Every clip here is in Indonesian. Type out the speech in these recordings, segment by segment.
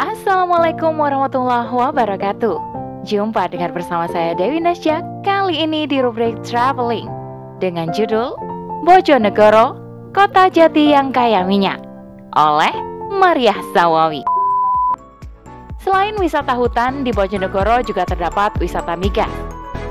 Assalamualaikum warahmatullahi wabarakatuh. Jumpa dengan bersama saya Dewi Nasya Kali ini di rubrik Traveling Dengan judul Bojonegoro, Kota Jati yang Kaya Minyak Oleh Mariah Sawawi. Selain wisata hutan, di Bojonegoro juga terdapat wisata migas.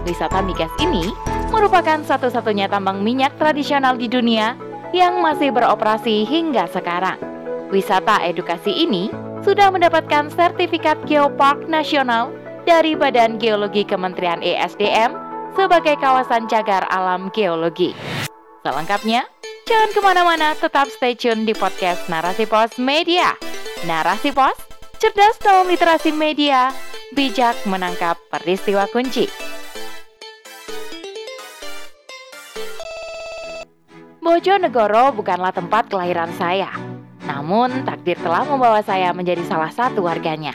Wisata migas ini merupakan satu-satunya tambang minyak tradisional di dunia yang masih beroperasi hingga sekarang. Wisata edukasi ini sudah mendapatkan sertifikat Geopark Nasional dari Badan Geologi Kementerian ESDM sebagai kawasan cagar alam geologi. Selengkapnya, jangan ke mana-mana, tetap stay tune di podcast Narasi Pos Media. Narasi Pos, cerdas dalam literasi media, bijak menangkap peristiwa kunci. Bojonegoro bukanlah tempat kelahiran saya, namun, takdir telah membawa saya menjadi salah satu warganya.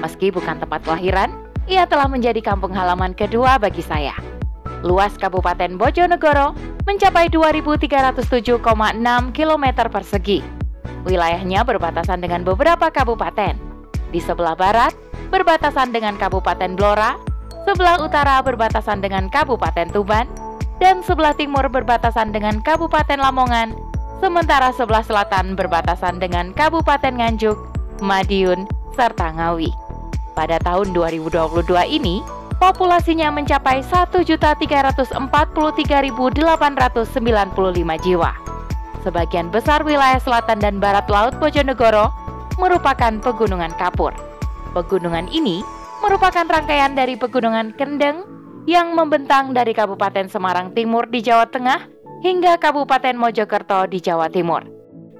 Meski bukan tempat kelahiran, ia telah menjadi kampung halaman kedua bagi saya. Luas Kabupaten Bojonegoro mencapai 2.307,6 km persegi. Wilayahnya berbatasan dengan beberapa kabupaten. Di sebelah barat, berbatasan dengan Kabupaten Blora, sebelah utara berbatasan dengan Kabupaten Tuban, dan sebelah timur berbatasan dengan Kabupaten Lamongan sementara sebelah selatan berbatasan dengan Kabupaten Nganjuk, Madiun, serta Ngawi. Pada tahun 2022 ini, populasinya mencapai 1.343.895 jiwa. Sebagian besar wilayah selatan dan barat Laut Bojonegoro merupakan pegunungan kapur. Pegunungan ini merupakan rangkaian dari pegunungan Kendeng yang membentang dari Kabupaten Semarang Timur di Jawa Tengah hingga Kabupaten Mojokerto di Jawa Timur.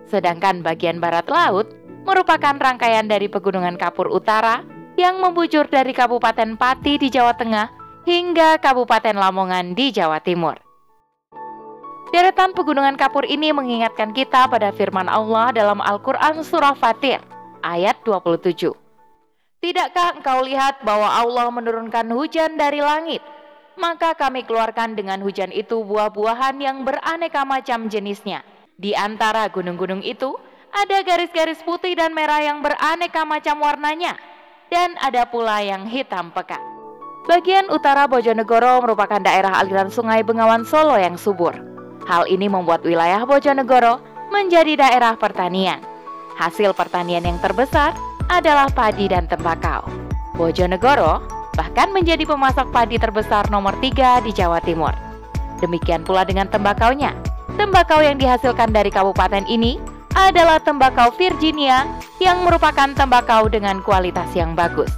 Sedangkan bagian barat laut merupakan rangkaian dari Pegunungan Kapur Utara yang membujur dari Kabupaten Pati di Jawa Tengah hingga Kabupaten Lamongan di Jawa Timur. Deretan pegunungan kapur ini mengingatkan kita pada firman Allah dalam Al-Quran Surah Fatir ayat 27. Tidakkah engkau lihat bahwa Allah menurunkan hujan dari langit maka kami keluarkan dengan hujan itu buah-buahan yang beraneka macam jenisnya. Di antara gunung-gunung itu ada garis-garis putih dan merah yang beraneka macam warnanya, dan ada pula yang hitam pekat. Bagian utara Bojonegoro merupakan daerah aliran sungai Bengawan Solo yang subur. Hal ini membuat wilayah Bojonegoro menjadi daerah pertanian. Hasil pertanian yang terbesar adalah padi dan tembakau. Bojonegoro bahkan menjadi pemasok padi terbesar nomor tiga di Jawa Timur. Demikian pula dengan tembakaunya. Tembakau yang dihasilkan dari kabupaten ini adalah tembakau Virginia yang merupakan tembakau dengan kualitas yang bagus.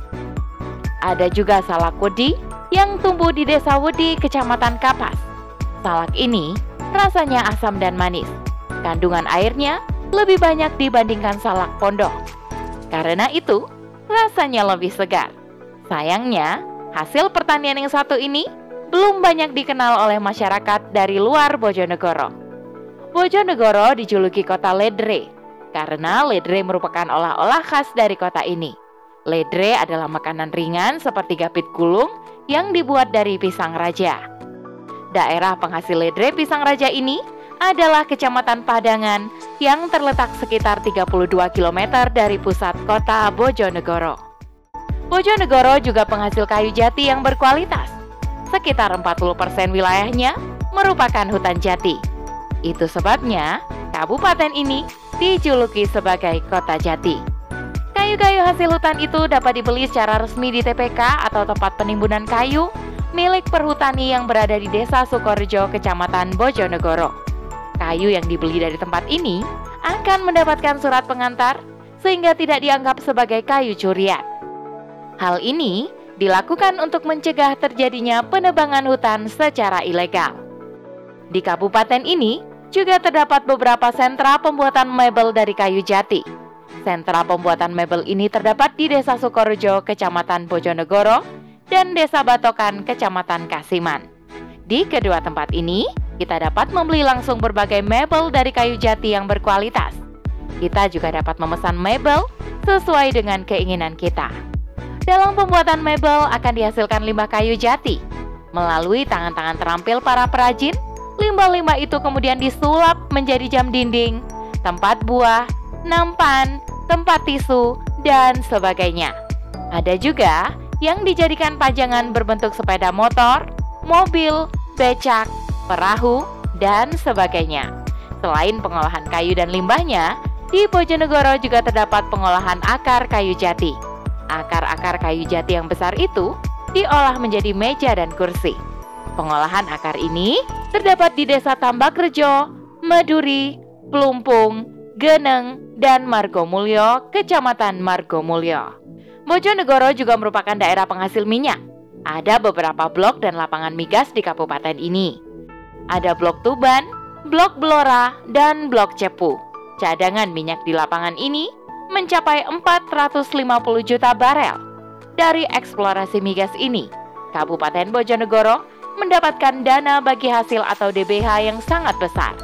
Ada juga salak wedi yang tumbuh di Desa Wedi, Kecamatan Kapas. Salak ini rasanya asam dan manis. Kandungan airnya lebih banyak dibandingkan salak pondok. Karena itu, rasanya lebih segar. Sayangnya, hasil pertanian yang satu ini belum banyak dikenal oleh masyarakat dari luar Bojonegoro. Bojonegoro dijuluki kota ledre karena ledre merupakan olah-olah khas dari kota ini. Ledre adalah makanan ringan seperti gapit gulung yang dibuat dari pisang raja. Daerah penghasil ledre pisang raja ini adalah Kecamatan Padangan yang terletak sekitar 32 km dari pusat kota Bojonegoro. Bojonegoro juga penghasil kayu jati yang berkualitas. Sekitar 40% wilayahnya merupakan hutan jati. Itu sebabnya kabupaten ini dijuluki sebagai kota jati. Kayu-kayu hasil hutan itu dapat dibeli secara resmi di TPK atau tempat penimbunan kayu milik perhutani yang berada di Desa Sukorejo, Kecamatan Bojonegoro. Kayu yang dibeli dari tempat ini akan mendapatkan surat pengantar sehingga tidak dianggap sebagai kayu curian. Hal ini dilakukan untuk mencegah terjadinya penebangan hutan secara ilegal. Di kabupaten ini juga terdapat beberapa sentra pembuatan mebel dari kayu jati. Sentra pembuatan mebel ini terdapat di Desa Sukorejo, Kecamatan Bojonegoro, dan Desa Batokan, Kecamatan Kasiman. Di kedua tempat ini, kita dapat membeli langsung berbagai mebel dari kayu jati yang berkualitas. Kita juga dapat memesan mebel sesuai dengan keinginan kita. Dalam pembuatan mebel akan dihasilkan limbah kayu jati. Melalui tangan-tangan terampil para perajin, limbah-limbah itu kemudian disulap menjadi jam dinding, tempat buah, nampan, tempat tisu, dan sebagainya. Ada juga yang dijadikan pajangan berbentuk sepeda motor, mobil, becak, perahu, dan sebagainya. Selain pengolahan kayu dan limbahnya, di Bojonegoro juga terdapat pengolahan akar kayu jati. Akar-akar kayu jati yang besar itu diolah menjadi meja dan kursi. Pengolahan akar ini terdapat di Desa Tambakrejo, Maduri, Plumpung, Geneng, dan Margomulyo, Kecamatan Margomulyo. Bojonegoro juga merupakan daerah penghasil minyak. Ada beberapa blok dan lapangan migas di kabupaten ini. Ada blok Tuban, blok Blora, dan blok Cepu. Cadangan minyak di lapangan ini mencapai 450 juta barel. Dari eksplorasi migas ini, Kabupaten Bojonegoro mendapatkan dana bagi hasil atau DBH yang sangat besar.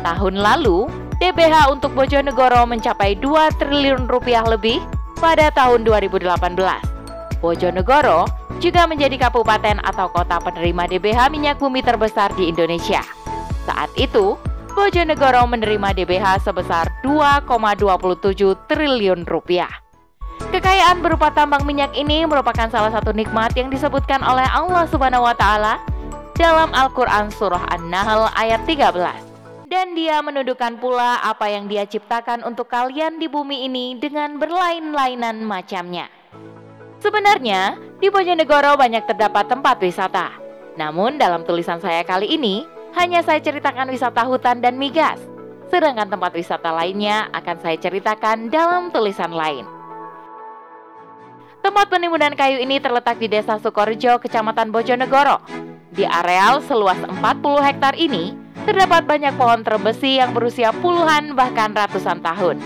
Tahun lalu, DBH untuk Bojonegoro mencapai 2 triliun rupiah lebih pada tahun 2018. Bojonegoro juga menjadi kabupaten atau kota penerima DBH minyak bumi terbesar di Indonesia. Saat itu, Bojonegoro menerima DBH sebesar 2,27 triliun rupiah. Kekayaan berupa tambang minyak ini merupakan salah satu nikmat yang disebutkan oleh Allah Subhanahu wa taala dalam Al-Qur'an surah An-Nahl ayat 13. Dan dia menundukkan pula apa yang dia ciptakan untuk kalian di bumi ini dengan berlain-lainan macamnya. Sebenarnya, di Bojonegoro banyak terdapat tempat wisata. Namun dalam tulisan saya kali ini, hanya saya ceritakan wisata hutan dan migas. Sedangkan tempat wisata lainnya akan saya ceritakan dalam tulisan lain. Tempat penimbunan kayu ini terletak di Desa Sukorejo, Kecamatan Bojonegoro. Di areal seluas 40 hektar ini, terdapat banyak pohon terbesi yang berusia puluhan bahkan ratusan tahun.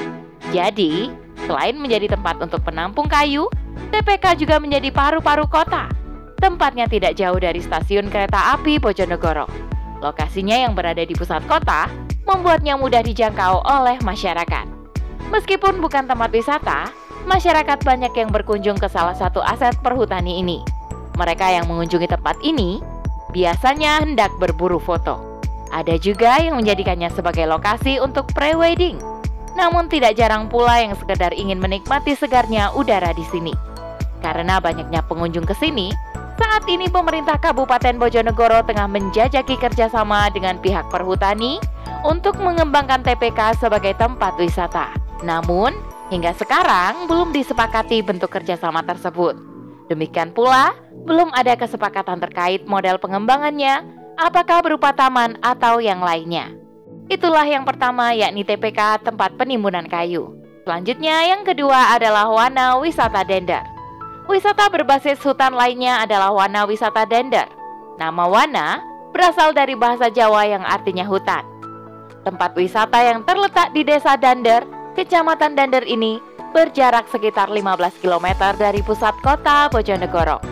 Jadi, selain menjadi tempat untuk penampung kayu, TPK juga menjadi paru-paru kota. Tempatnya tidak jauh dari stasiun kereta api Bojonegoro. Lokasinya yang berada di pusat kota membuatnya mudah dijangkau oleh masyarakat. Meskipun bukan tempat wisata, masyarakat banyak yang berkunjung ke salah satu aset perhutani ini. Mereka yang mengunjungi tempat ini biasanya hendak berburu foto. Ada juga yang menjadikannya sebagai lokasi untuk pre-wedding. Namun tidak jarang pula yang sekedar ingin menikmati segarnya udara di sini. Karena banyaknya pengunjung ke sini, saat ini pemerintah Kabupaten Bojonegoro tengah menjajaki kerjasama dengan pihak perhutani untuk mengembangkan TPK sebagai tempat wisata. Namun, hingga sekarang belum disepakati bentuk kerjasama tersebut. Demikian pula, belum ada kesepakatan terkait model pengembangannya, apakah berupa taman atau yang lainnya. Itulah yang pertama yakni TPK tempat penimbunan kayu. Selanjutnya yang kedua adalah Wana Wisata Dender. Wisata berbasis hutan lainnya adalah Wana Wisata Dender. Nama Wana berasal dari bahasa Jawa yang artinya hutan. Tempat wisata yang terletak di Desa Dander, Kecamatan Dander ini berjarak sekitar 15 km dari pusat kota Bojonegoro.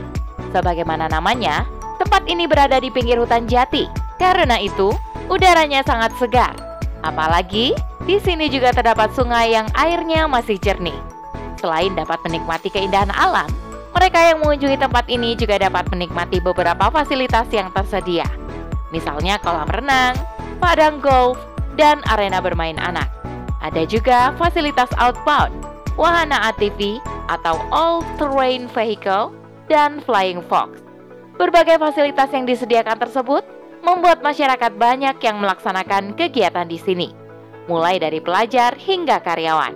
Sebagaimana namanya, tempat ini berada di pinggir hutan jati. Karena itu, udaranya sangat segar. Apalagi, di sini juga terdapat sungai yang airnya masih jernih. Selain dapat menikmati keindahan alam, mereka yang mengunjungi tempat ini juga dapat menikmati beberapa fasilitas yang tersedia, misalnya kolam renang, padang golf, dan arena bermain anak. Ada juga fasilitas outbound, wahana ATV atau all-terrain vehicle, dan flying fox. Berbagai fasilitas yang disediakan tersebut membuat masyarakat banyak yang melaksanakan kegiatan di sini, mulai dari pelajar hingga karyawan.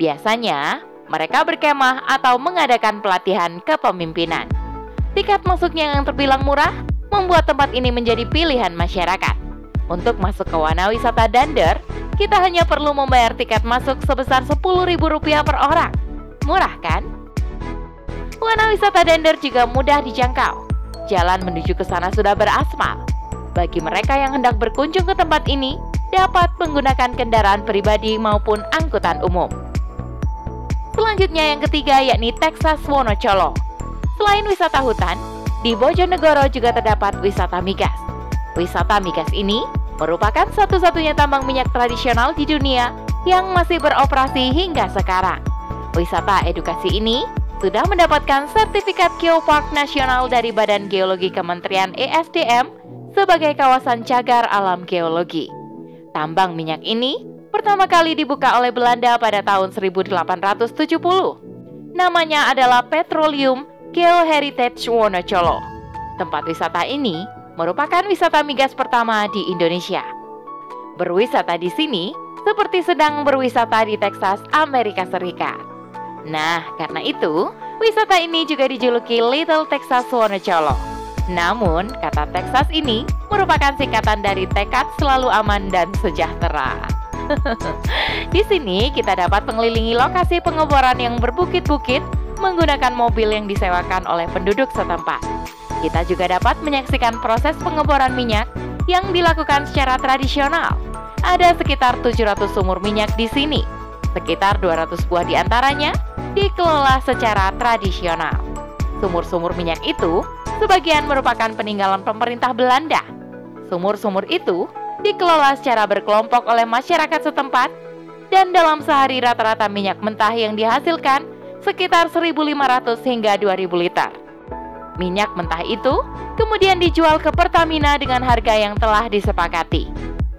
Biasanya, mereka berkemah atau mengadakan pelatihan kepemimpinan. Tiket masuknya yang terbilang murah membuat tempat ini menjadi pilihan masyarakat. Untuk masuk ke Wana Wisata Dander, kita hanya perlu membayar tiket masuk sebesar Rp10.000 per orang. Murah kan? Wana Wisata Dander juga mudah dijangkau. Jalan menuju ke sana sudah beraspal. Bagi mereka yang hendak berkunjung ke tempat ini, dapat menggunakan kendaraan pribadi maupun angkutan umum. Selanjutnya yang ketiga yakni Texas Wonocolo. Selain wisata hutan, di Bojonegoro juga terdapat wisata migas. Wisata migas ini merupakan satu-satunya tambang minyak tradisional di dunia yang masih beroperasi hingga sekarang. Wisata edukasi ini sudah mendapatkan sertifikat Geopark Nasional dari Badan Geologi Kementerian ESDM sebagai kawasan cagar alam geologi. Tambang minyak ini pertama kali dibuka oleh Belanda pada tahun 1870. Namanya adalah Petroleum Geoheritage Wonocolo. Tempat wisata ini merupakan wisata migas pertama di Indonesia. Berwisata di sini seperti sedang berwisata di Texas, Amerika Serikat. Nah, karena itu, wisata ini juga dijuluki Little Texas Wonocolo. Namun, kata Texas ini merupakan singkatan dari tekad selalu aman dan sejahtera. Di sini kita dapat mengelilingi lokasi pengeboran yang berbukit-bukit menggunakan mobil yang disewakan oleh penduduk setempat. Kita juga dapat menyaksikan proses pengeboran minyak yang dilakukan secara tradisional. Ada sekitar 700 sumur minyak di sini. Sekitar 200 buah di antaranya dikelola secara tradisional. Sumur-sumur minyak itu sebagian merupakan peninggalan pemerintah Belanda. Sumur-sumur itu dikelola secara berkelompok oleh masyarakat setempat dan dalam sehari rata-rata minyak mentah yang dihasilkan sekitar 1.500 hingga 2.000 liter. Minyak mentah itu kemudian dijual ke Pertamina dengan harga yang telah disepakati.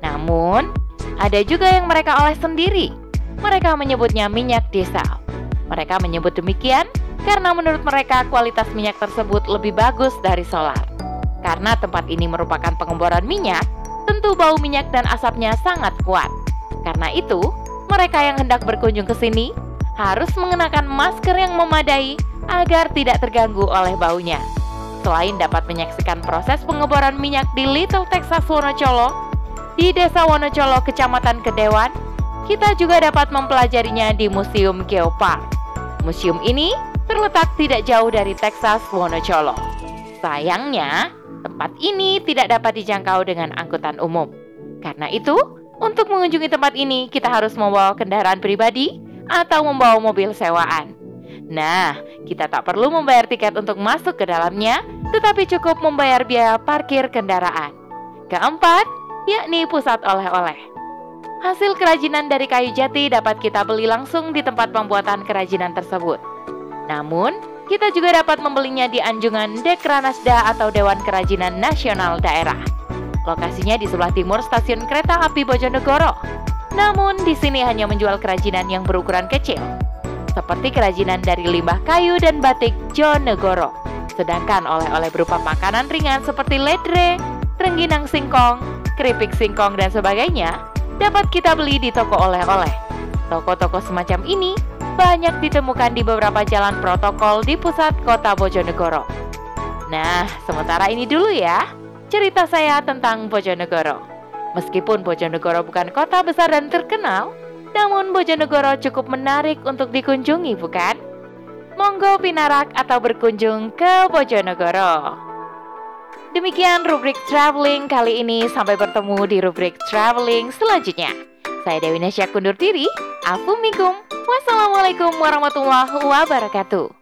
Namun, ada juga yang mereka olah sendiri. Mereka menyebutnya minyak diesel. Mereka menyebut demikian karena menurut mereka kualitas minyak tersebut lebih bagus dari solar. Karena tempat ini merupakan pengeboran minyak, tentu bau minyak dan asapnya sangat kuat. Karena itu, mereka yang hendak berkunjung ke sini harus mengenakan masker yang memadai agar tidak terganggu oleh baunya. Selain dapat menyaksikan proses pengeboran minyak di Little Texas Wonocolo, di Desa Wonocolo, Kecamatan Kedewan, kita juga dapat mempelajarinya di Museum Geopark. Museum ini terletak tidak jauh dari Texas Wonocolo. Sayangnya, tempat ini tidak dapat dijangkau dengan angkutan umum. Karena itu, untuk mengunjungi tempat ini, kita harus membawa kendaraan pribadi atau membawa mobil sewaan. Nah, kita tak perlu membayar tiket untuk masuk ke dalamnya, tetapi cukup membayar biaya parkir kendaraan. Keempat, yakni pusat oleh-oleh. Hasil kerajinan dari kayu jati dapat kita beli langsung di tempat pembuatan kerajinan tersebut. Namun, kita juga dapat membelinya di anjungan Dekranasda atau Dewan Kerajinan Nasional Daerah. Lokasinya di sebelah timur stasiun kereta api Bojonegoro. Namun, di sini hanya menjual kerajinan yang berukuran kecil seperti kerajinan dari limbah kayu dan batik Jonegoro. Sedangkan oleh-oleh berupa makanan ringan seperti ledre, rengginang singkong, keripik singkong, dan sebagainya dapat kita beli di toko oleh-oleh. Toko-toko semacam ini banyak ditemukan di beberapa jalan protokol di pusat kota Bojonegoro. Nah, sementara ini dulu ya cerita saya tentang Bojonegoro. Meskipun Bojonegoro bukan kota besar dan terkenal, namun Bojonegoro cukup menarik untuk dikunjungi bukan? Monggo pinarak atau berkunjung ke Bojonegoro. Demikian rubrik traveling kali ini sampai bertemu di rubrik traveling selanjutnya. Saya Dewi Nasya kundur diri. Afumikum. Wassalamualaikum warahmatullahi wabarakatuh.